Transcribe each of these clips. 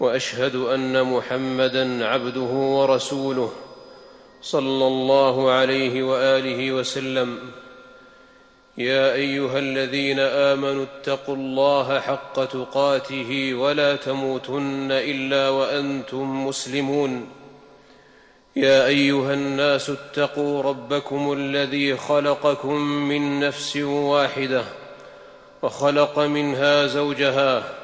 وأشهد أن محمدا عبده ورسوله صلى الله عليه وآله وسلم. يا أيها الذين آمنوا اتقوا الله حق تقاته ولا تموتن إلا وأنتم مسلمون. يا أيها الناس اتقوا ربكم الذي خلقكم من نفس واحدة وخلق منها زوجها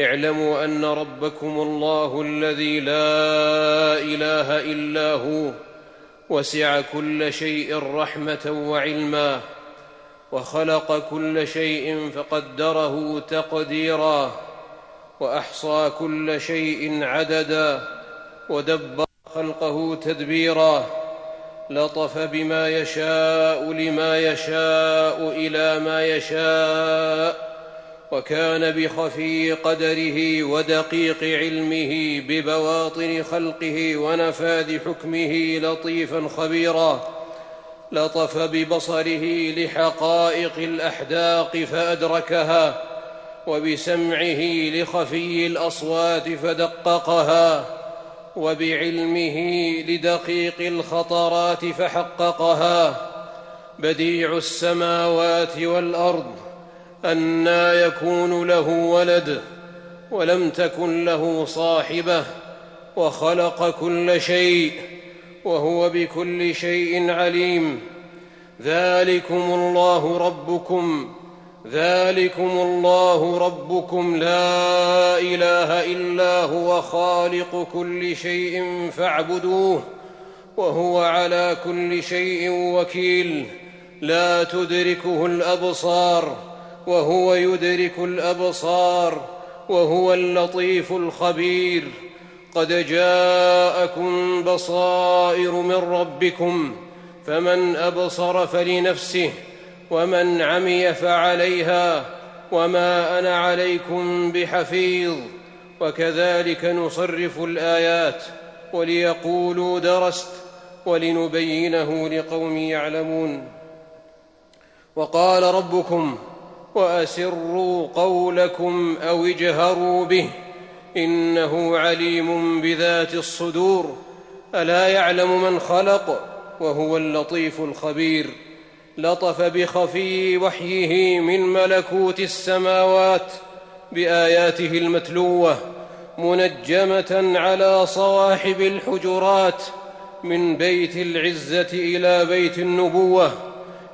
اعلموا أن ربكم الله الذي لا إله إلا هو وسع كل شيء رحمة وعلما وخلق كل شيء فقدره تقديرا وأحصى كل شيء عددا ودبر خلقه تدبيرا لطف بما يشاء لما يشاء إلى ما يشاء وكان بخفي قدره ودقيق علمه ببواطن خلقه ونفاذ حكمه لطيفا خبيرا. لطف ببصره لحقائق الأحداق فأدركها وبسمعه لخفي الأصوات فدققها وبعلمه لدقيق الخطرات فحققها. بديع السماوات والأرض انى يكون له ولد ولم تكن له صاحبة وخلق كل شيء وهو بكل شيء عليم. ذلكم الله ربكم. ذلكم الله ربكم. لا إله إلا هو خالق كل شيء فاعبدوه وهو على كل شيء وكيل. لا تدركه الأبصار. وهو يدرك الأبصار وهو اللطيف الخبير. قد جاءكم بصائر من ربكم فمن أبصر فلنفسه ومن عمي فعليها وما أنا عليكم بحفيظ. وكذلك نصرف الآيات وليقولوا درست ولنبينه لقوم يعلمون. وقال ربكم وأسروا قولكم أو اجهروا به إنه عليم بذات الصدور ألا يعلم من خلق وهو اللطيف الخبير لطف بخفي وحيه من ملكوت السماوات بآياته المتلوة منجمة على صواحب الحجرات من بيت العزة إلى بيت النبوة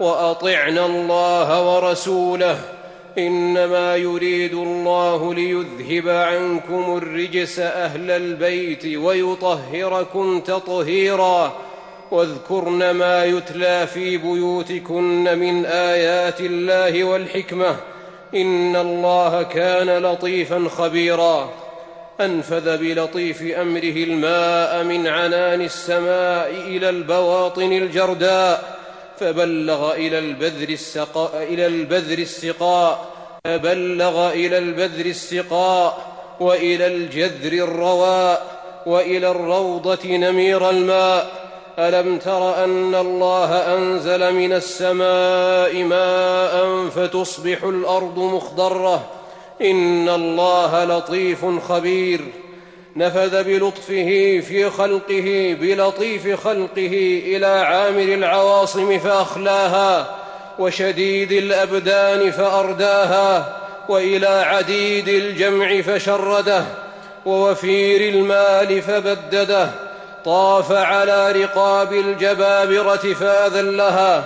وأطعنا الله ورسوله إنما يريد الله ليذهب عنكم الرجس أهل البيت ويطهركم تطهيرا واذكرن ما يتلى في بيوتكن من آيات الله والحكمة إن الله كان لطيفا خبيرا أنفذ بلطيف أمره الماء من عنان السماء إلى البواطن الجرداء فبلغ إلى البذر السقاء إلى البذر السقاء فبلغ إلى البذر السقاء وإلى الجذر الرواء وإلى الروضة نمير الماء. ألم تر أن الله أنزل من السماء ماء فتصبح الأرض مخضرة؟ إن الله لطيف خبير. نفذ بلطفه في خلقه بلطيف خلقه إلى عامر العواصم فأخلاها وشديد الأبدان فأرداها وإلى عديد الجمع فشرده ووفير المال فبدده طاف على رقاب الجبابرة فأذلها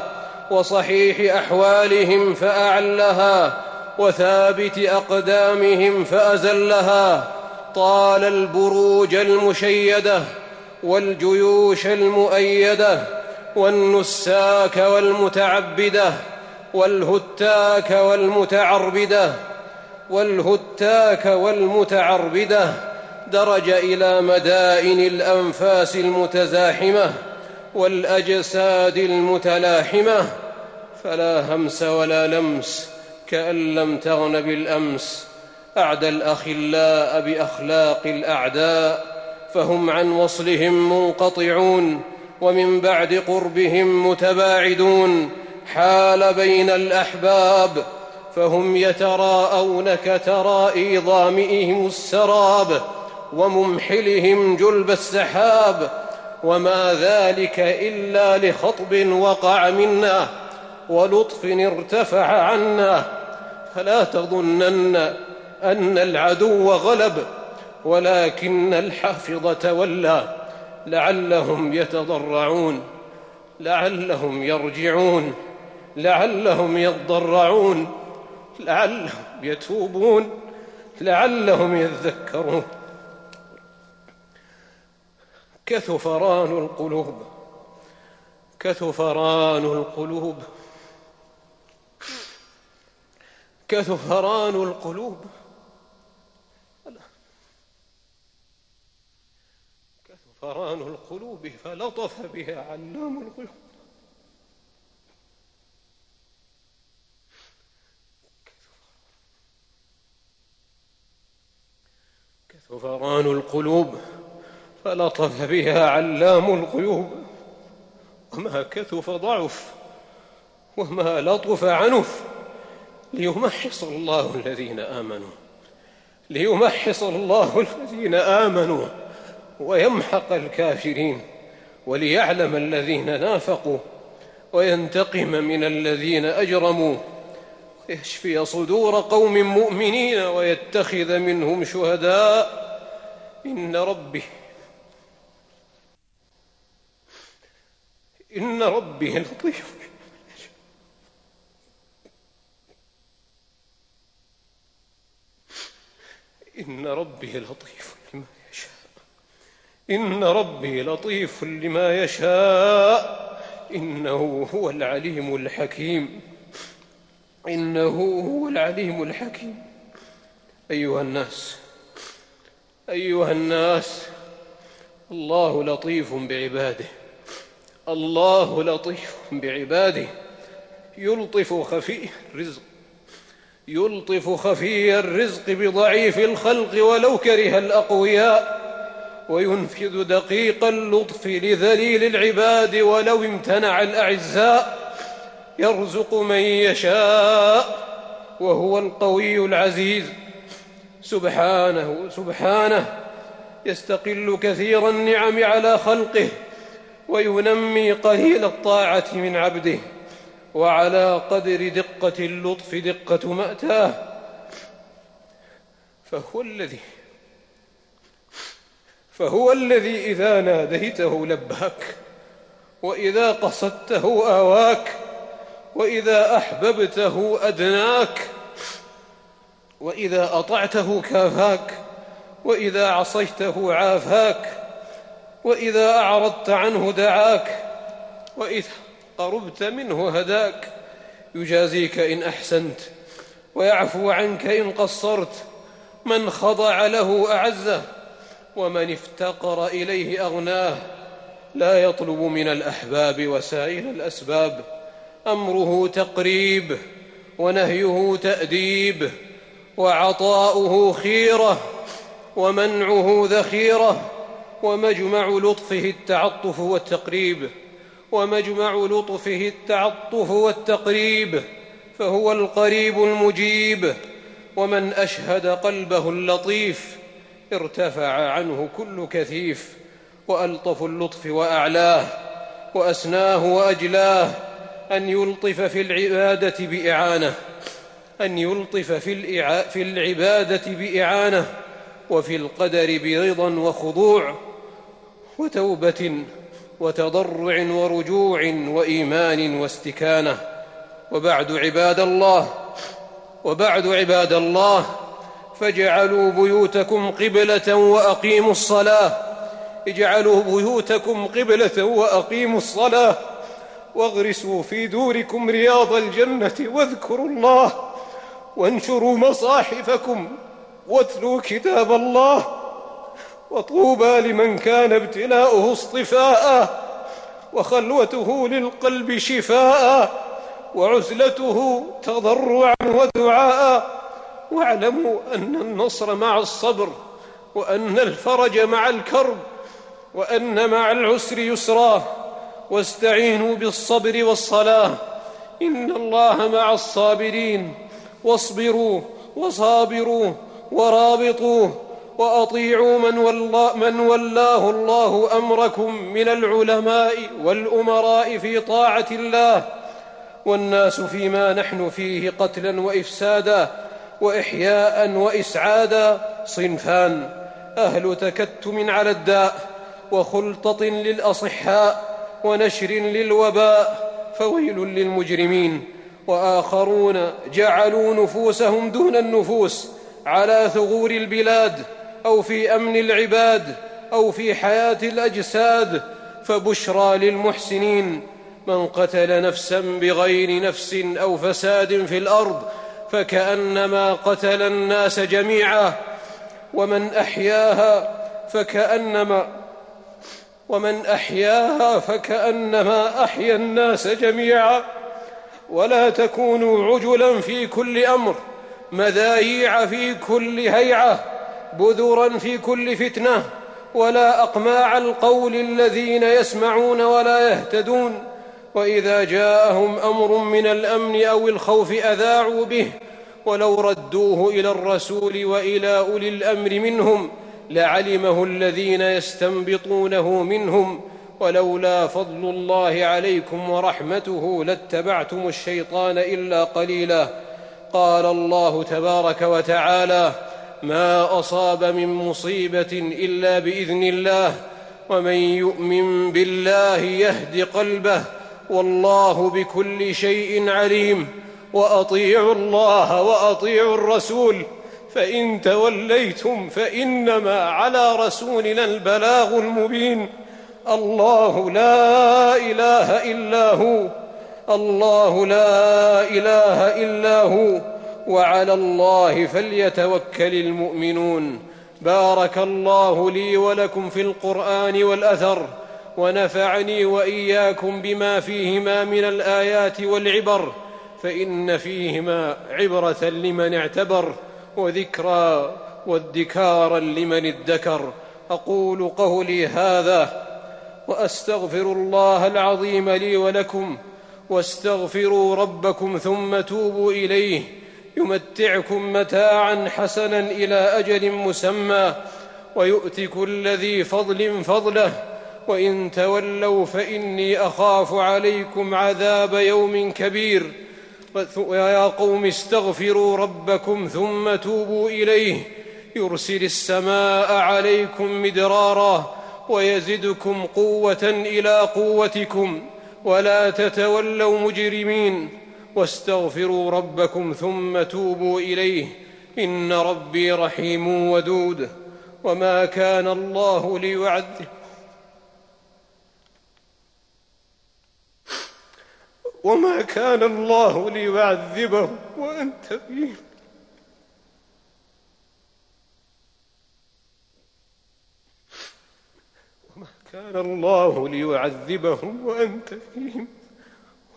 وصحيح أحوالهم فأعلها وثابت أقدامهم فأزلها طال البروج المشيدة والجيوش المؤيدة والنساك والمتعبدة والهتاك والمتعربدة والهتاك والمتعربدة درج إلى مدائن الأنفاس المتزاحمة والأجساد المتلاحمة فلا همس ولا لمس كأن لم تغن بالأمس أعدى الأخلاء بأخلاق الأعداء فهم عن وصلهم منقطعون ومن بعد قربهم متباعدون حال بين الأحباب فهم يتراءون كترائي ظامئهم السراب وممحلهم جلب السحاب وما ذلك إلا لخطب وقع منا ولطف ارتفع عنا فلا تظنن أن العدو غلب ولكن الحافظ تولى لعلهم يتضرعون لعلهم يرجعون لعلهم يضرعون لعلهم يتوبون لعلهم يذكرون. كثفران القلوب كثفران القلوب كثفران القلوب. كثفران القلوب فلطف بها علام الغيوب. كثفران القلوب فلطف بها علام الغيوب. وما كثف ضعف وما لطف عنف ليمحص الله الذين آمنوا. ليمحص الله الذين آمنوا. ويمحق الكافرين وليعلم الذين نافقوا وينتقم من الذين أجرموا ويشفي صدور قوم مؤمنين ويتخذ منهم شهداء. إن ربي إن ربي لطيف. إن ربي لطيف. إن ربي لطيف لما يشاء. إنه هو العليم الحكيم. إنه هو العليم الحكيم. أيها الناس أيها الناس الله لطيف بعباده. الله لطيف بعباده. يلطف خفي الرزق. يلطف خفي الرزق بضعيف الخلق ولو كره الأقوياء. وينفذ دقيق اللطف لذليل العباد ولو امتنع الأعزاء يرزق من يشاء وهو القوي العزيز. سبحانه سبحانه يستقل كثير النعم على خلقه وينمي قليل الطاعة من عبده. وعلى قدر دقة اللطف دقة مأتاه. فهو الذي فهو الذي إذا ناديته لباك وإذا قصدته آواك وإذا أحببته أدناك وإذا أطعته كافاك وإذا عصيته عافاك وإذا أعرضت عنه دعاك وإذا قربت منه هداك. يجازيك إن أحسنت ويعفو عنك إن قصرت. من خضع له أعزه ومن افتقر إليه أغناه لا يطلب من الأحباب وسائل الأسباب. أمره تقريب ونهيه تأديب وعطاؤه خيرة ومنعه ذخيرة ومجمع لطفه التعطف والتقريب ومجمع لطفه التعطف والتقريب فهو القريب المجيب. ومن أشهد قلبه اللطيف ارتفع عنه كل كثيف وألطف اللطف وأعلاه وأسناه وأجلاه أن يلطف في العبادة بإعانة أن يلطف في, في العبادة بإعانة وفي القدر برضا وخضوع وتوبة وتضرع ورجوع وإيمان واستكانة. وبعد عباد الله وبعد عباد الله فاجعلوا بيوتكم قبلة وأقيموا الصلاة. اجعلوا بيوتكم قبلة وأقيموا الصلاة. واغرسوا في دوركم رياض الجنة واذكروا الله. وانشروا مصاحفكم واتلوا كتاب الله. وطوبى لمن كان ابتلاؤه اصطفاء. وخلوته للقلب شفاء. وعزلته تضرعا ودعاء. واعلموا أن النصر مع الصبر وأن الفرج مع الكرب وأن مع العسر يسرا واستعينوا بالصبر والصلاة. إن الله مع الصابرين. واصبروا وصابروا ورابطوا وأطيعوا من, والله من ولاه الله أمركم من العلماء والأمراء في طاعة الله. والناس فيما نحن فيه قتلا وافسادا. وإحياء وإسعادا. صنفان أهل تكتم على الداء وخلطة للأصحاء ونشر للوباء فويل للمجرمين. وآخرون جعلوا نفوسهم دون النفوس على ثغور البلاد أو في أمن العباد أو في حياة الأجساد. فبشرى للمحسنين من قتل نفسا بغير نفس أو فساد في الأرض فكأنما قتل الناس جميعا ومن أحياها فكأنما ومن أحياها فكأنما أحيا الناس جميعا. ولا تكونوا عجلا في كل أمر مذايع في كل هيعة بذرا في كل فتنة ولا أقماع القول الذين يسمعون ولا يهتدون. وإذا جاءهم أمر من الأمن أو الخوف أذاعوا به ولو ردوه إلى الرسول وإلى أولي الأمر منهم لعلمه الذين يستنبطونه منهم ولولا فضل الله عليكم ورحمته لاتبعتم الشيطان إلا قليلا. قال الله تبارك وتعالى ما أصاب من مصيبة إلا بإذن الله ومن يؤمن بالله يهد قلبه والله بكل شيء عليم وأطيعوا الله وأطيعوا الرسول فإن توليتم فإنما على رسولنا البلاغ المبين. الله لا إله إلا هو الله لا إله إلا هو وعلى الله فليتوكل المؤمنون. بارك الله لي ولكم في القرآن والأثر. ونفعني وإياكم بما فيهما من الآيات والعبر فإن فيهما عبرة لمن اعتبر وذكرى وادكارا لمن ادكر. أقول قولي هذا وأستغفر الله العظيم لي ولكم واستغفروا ربكم ثم توبوا إليه. يمتعكم متاعا حسنا إلى أجل مسمى ويؤت كل ذي فضل فضله. وإن تولوا فإني أخاف عليكم عذاب يوم كبير. ويا قوم استغفروا ربكم ثم توبوا إليه. يرسل السماء عليكم مدرارا ويزدكم قوة إلى قوتكم. ولا تتولوا مجرمين. واستغفروا ربكم ثم توبوا إليه. إن ربي رحيم ودود. وما كان الله ليعذب وما كان الله ليعذبهم وأنت فيهم وما كان الله ليعذبهم وأنت فيهم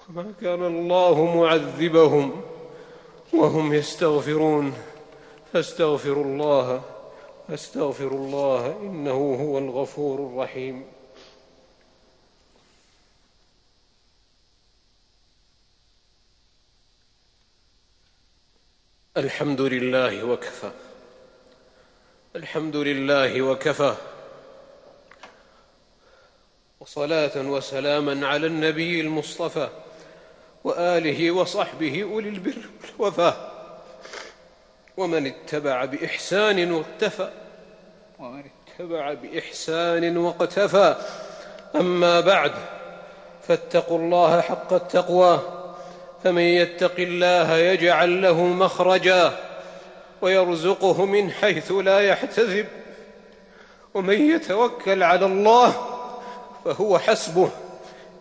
وما كان الله معذبهم وهم يستغفرون. فاستغفروا الله فاستغفر الله إنه هو الغفور الرحيم. الحمد لله وكفى. الحمد لله وكفى. وصلاة وسلاما على النبي المصطفى وآله وصحبه أولي البر والوفاء ومن اتبع بإحسان واقتفى. ومن اتبع بإحسان واقتفى. أما بعد فاتقوا الله حق التقوى. فمن يتق الله يجعل له مخرجا ويرزقه من حيث لا يحتسب. ومن يتوكل على الله فهو حسبه.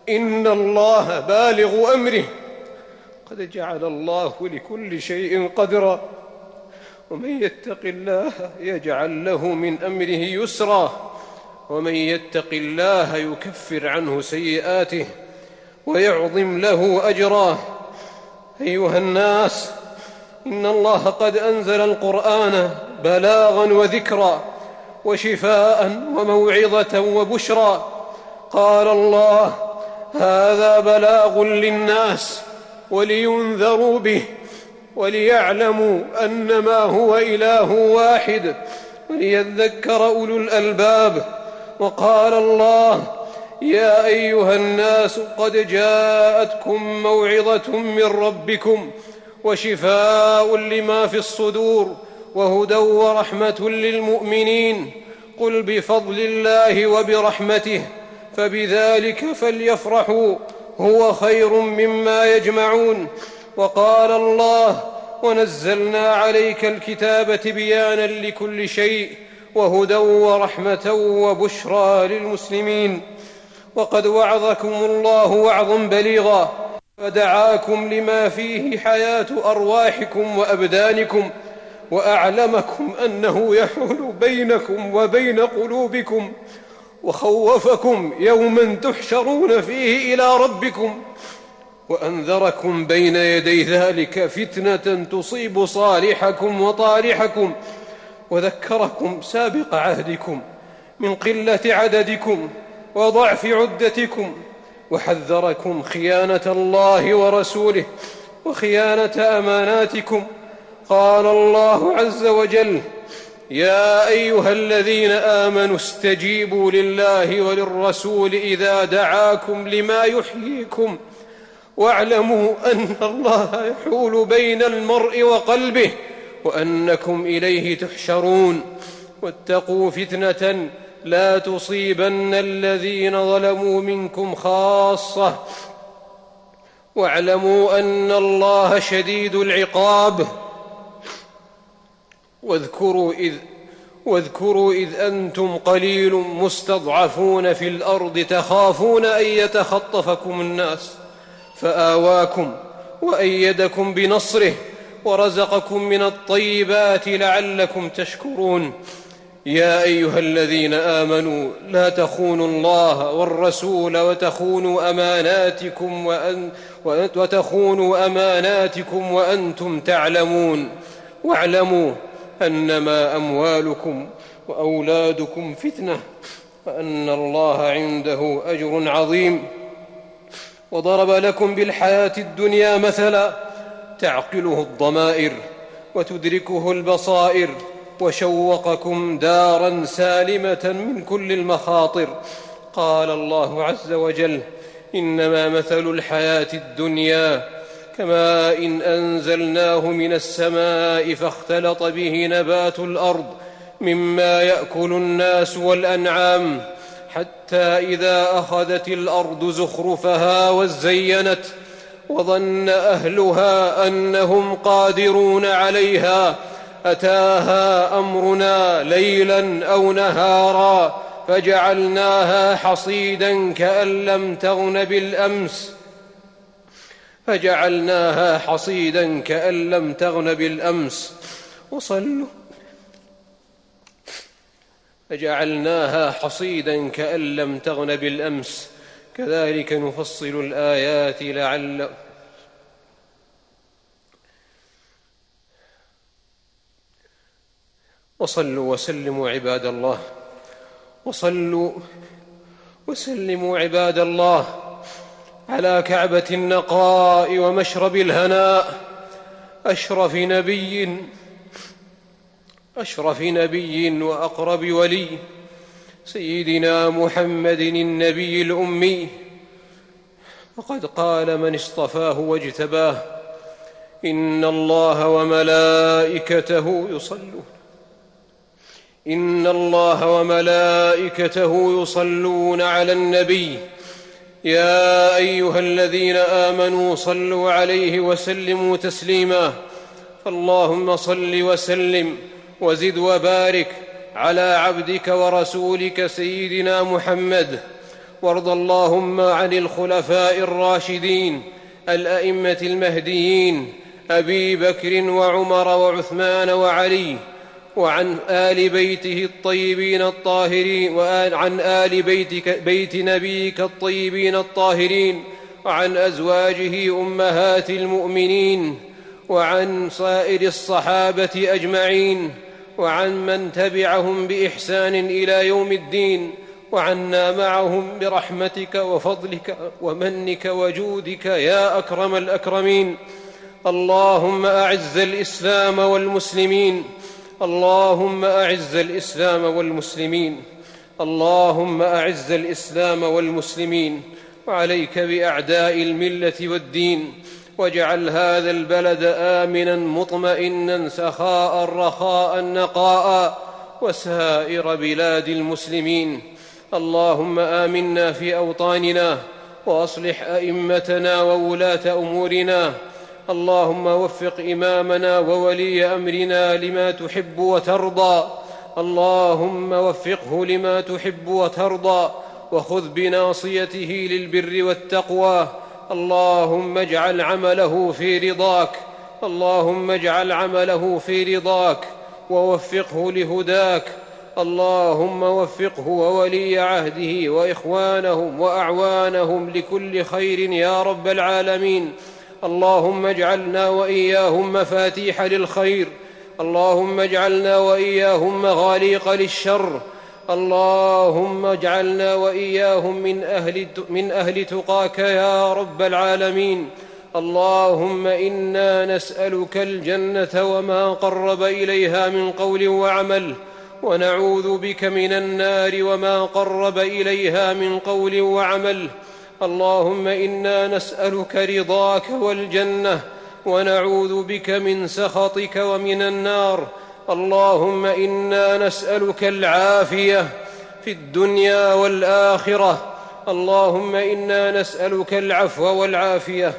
إن الله بالغ أمره. قد جعل الله لكل شيء قدرا. ومن يتق الله يجعل له من أمره يسرا. ومن يتق الله يكفر عنه سيئاته ويعظم له اجراه أيها الناس إن الله قد أنزل القرآن بلاغا وذكرا وشفاء وموعظة وبشرى. قال الله هذا بلاغ للناس ولينذروا به وليعلموا أنما هو إله واحد وليذكر أولو الألباب. وقال الله يا أيها الناس قد جاءتكم موعظة من ربكم وشفاء لما في الصدور وهدى ورحمة للمؤمنين. قل بفضل الله وبرحمته فبذلك فليفرحوا هو خير مما يجمعون. وقال الله ونزلنا عليك الكتاب تبيانا لكل شيء وهدى ورحمة وبشرى للمسلمين. وقد وعظكم الله وعظا بليغا فدعاكم لما فيه حياة أرواحكم وأبدانكم وأعلمكم أنه يحول بينكم وبين قلوبكم وخوفكم يوما تحشرون فيه إلى ربكم وأنذركم بين يدي ذلك فتنة تصيب صالحكم وطالحكم وذكركم سابق عهدكم من قلة عددكم وضعف عدتكم وحذركم خيانة الله ورسوله وخيانة أماناتكم. قال الله عز وجل يا أيها الذين آمنوا استجيبوا لله وللرسول إذا دعاكم لما يحييكم واعلموا أن الله يحول بين المرء وقلبه وأنكم إليه تحشرون. واتقوا فتنة لا تصيبن الذين ظلموا منكم خاصة. واعلموا أن الله شديد العقاب. واذكروا إذ واذكروا إذ أنتم قليل مستضعفون في الأرض تخافون أن يتخطفكم الناس. فآواكم وأيدكم بنصره ورزقكم من الطيبات لعلكم تشكرون. يا أيها الذين آمنوا لا تخونوا الله والرسول وتخونوا أماناتكم وأن وتخونوا أماناتكم وأنتم تعلمون. واعلموا أنما أموالكم وأولادكم فتنة وأن الله عنده أجر عظيم. وضرب لكم بالحياة الدنيا مثلا تعقله الضمائر وتدركه البصائر وشوقكم دارا سالمة من كل المخاطر. قال الله عز وجل إنما مثل الحياة الدنيا كماء إن أنزلناه من السماء فاختلط به نبات الأرض مما يأكل الناس والأنعام حتى إذا أخذت الأرض زخرفها وزينت وظن أهلها أنهم قادرون عليها أتاها أمرنا ليلا أو نهارا فجعلناها حصيدا كأن لم تغن بالأمس. فجعلناها حصيدا كأن لم تغن بالأمس. وصلوا. فجعلناها حصيدا كأن لم تغن بالأمس. كذلك نفصل الآيات لعل وصلوا وسلموا عباد الله. وصلوا وسلموا عباد الله على كعبة النقاء ومشرب الهناء. أشرف نبي أشرف نبي وأقرب ولي. سيدنا محمد النبي الأمي. فقد قال من اصطفاه واجتباه. إن الله وملائكته يصلون. إن الله وملائكته يصلون على النبي. يا أيها الذين آمنوا صلوا عليه وسلموا تسليما. فاللهم صل وسلم وزد وبارك على عبدك ورسولك سيدنا محمد. وارض اللهم عن الخلفاء الراشدين الأئمة المهديين أبي بكر وعمر وعثمان وعلي. وعن آل بيته الطيبين الطاهرين وعن آل بيتك بيت نبيك الطيبين الطاهرين وعن أزواجه أمهات المؤمنين وعن سائر الصحابة أجمعين وعن من تبعهم بإحسان إلى يوم الدين وعنا معهم برحمتك وفضلك ومنك وجودك يا أكرم الأكرمين. اللهم أعز الإسلام والمسلمين. اللهم أعز الإسلام والمسلمين. اللهم أعز الإسلام والمسلمين. وعليك بأعداء الملة والدين. واجعل هذا البلد آمنا مطمئنا سخاء رخاء نقاء. وسائر بلاد المسلمين. اللهم آمنا في أوطاننا. وأصلح أئمتنا وولاة أمورنا. اللهم وفق إمامنا وولي أمرنا لما تحب وترضى. اللهم وفقه لما تحب وترضى. وخذ بناصيته للبر والتقوى. اللهم اجعل عمله في رضاك. اللهم اجعل عمله في رضاك. ووفقه لهداك. اللهم وفقه وولي عهده وإخوانهم وأعوانهم لكل خير يا رب العالمين. اللهم اجعلنا وإياهم مفاتيح للخير. اللهم اجعلنا وإياهم مغاليق للشر. اللهم اجعلنا وإياهم من أهل من أهل تقاك يا رب العالمين. اللهم إنا نسألك الجنة وما قرب إليها من قول وعمل. ونعوذ بك من النار وما قرب إليها من قول وعمل. اللهم إنا نسألك رضاك والجنة ونعوذ بك من سخطك ومن النار. اللهم إنا نسألك العافية في الدنيا والآخرة. اللهم إنا نسألك العفو والعافية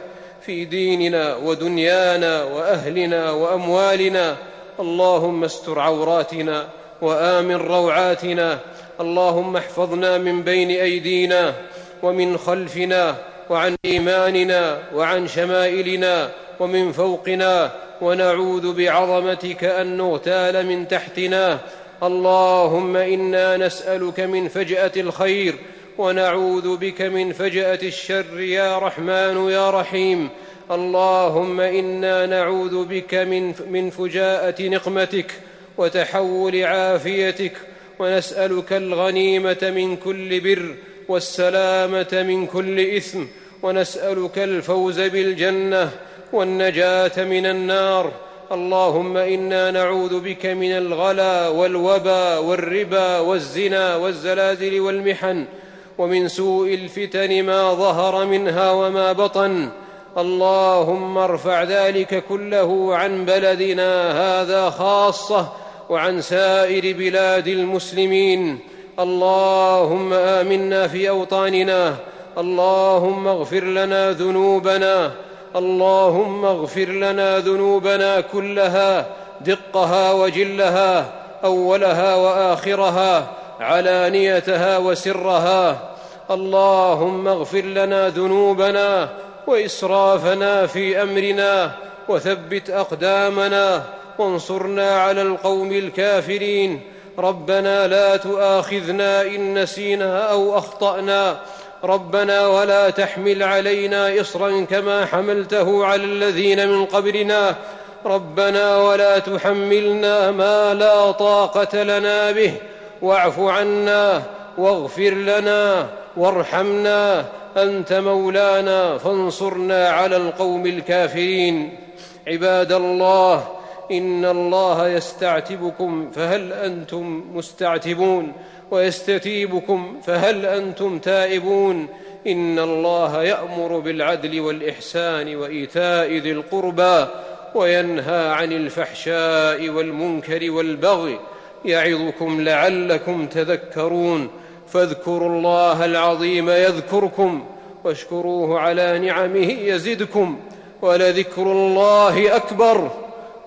في ديننا ودنيانا وأهلنا وأموالنا. اللهم استر عوراتنا وآمن روعاتنا. اللهم احفظنا من بين أيدينا ومن خلفنا وعن إيماننا وعن شمائلنا ومن فوقنا ونعوذ بعظمتك أن نغتال من تحتنا. اللهم إنا نسألك من فجأة الخير ونعوذ بك من فجأة الشر. يا رحمن يا رحيم. اللهم إنا نعوذ بك من من فجاءة نقمتك وتحول عافيتك. ونسألك الغنيمة من كل بر. والسلامة من كل إثم ونسألك الفوز بالجنة والنجاة من النار. اللهم إنا نعوذ بك من الغلا والوبا والربا والزنا والزلازل والمحن ومن سوء الفتن ما ظهر منها وما بطن. اللهم ارفع ذلك كله عن بلدنا هذا خاصة وعن سائر بلاد المسلمين. اللهم آمنا في أوطاننا. اللهم اغفر لنا ذنوبنا. اللهم اغفر لنا ذنوبنا كلها دقها وجلها أولها وآخرها علانيتها وسرها. اللهم اغفر لنا ذنوبنا وإسرافنا في أمرنا وثبت أقدامنا وانصرنا على القوم الكافرين. ربنا لا تؤاخذنا إن نسينا أو أخطأنا. ربنا ولا تحمل علينا إصرا كما حملته على الذين من قبلنا. ربنا ولا تحملنا ما لا طاقة لنا به. واعف عنا واغفر لنا وارحمنا أنت مولانا. فانصرنا على القوم الكافرين. عباد الله إن الله يستعتبكم فهل أنتم مستعتبون ويستتيبكم فهل أنتم تائبون إن الله يأمر بالعدل والإحسان وإيتاء ذي القربى وينهى عن الفحشاء والمنكر والبغي يعظكم لعلكم تذكرون فاذكروا الله العظيم يذكركم واشكروه على نعمه يزدكم ولذكر الله أكبر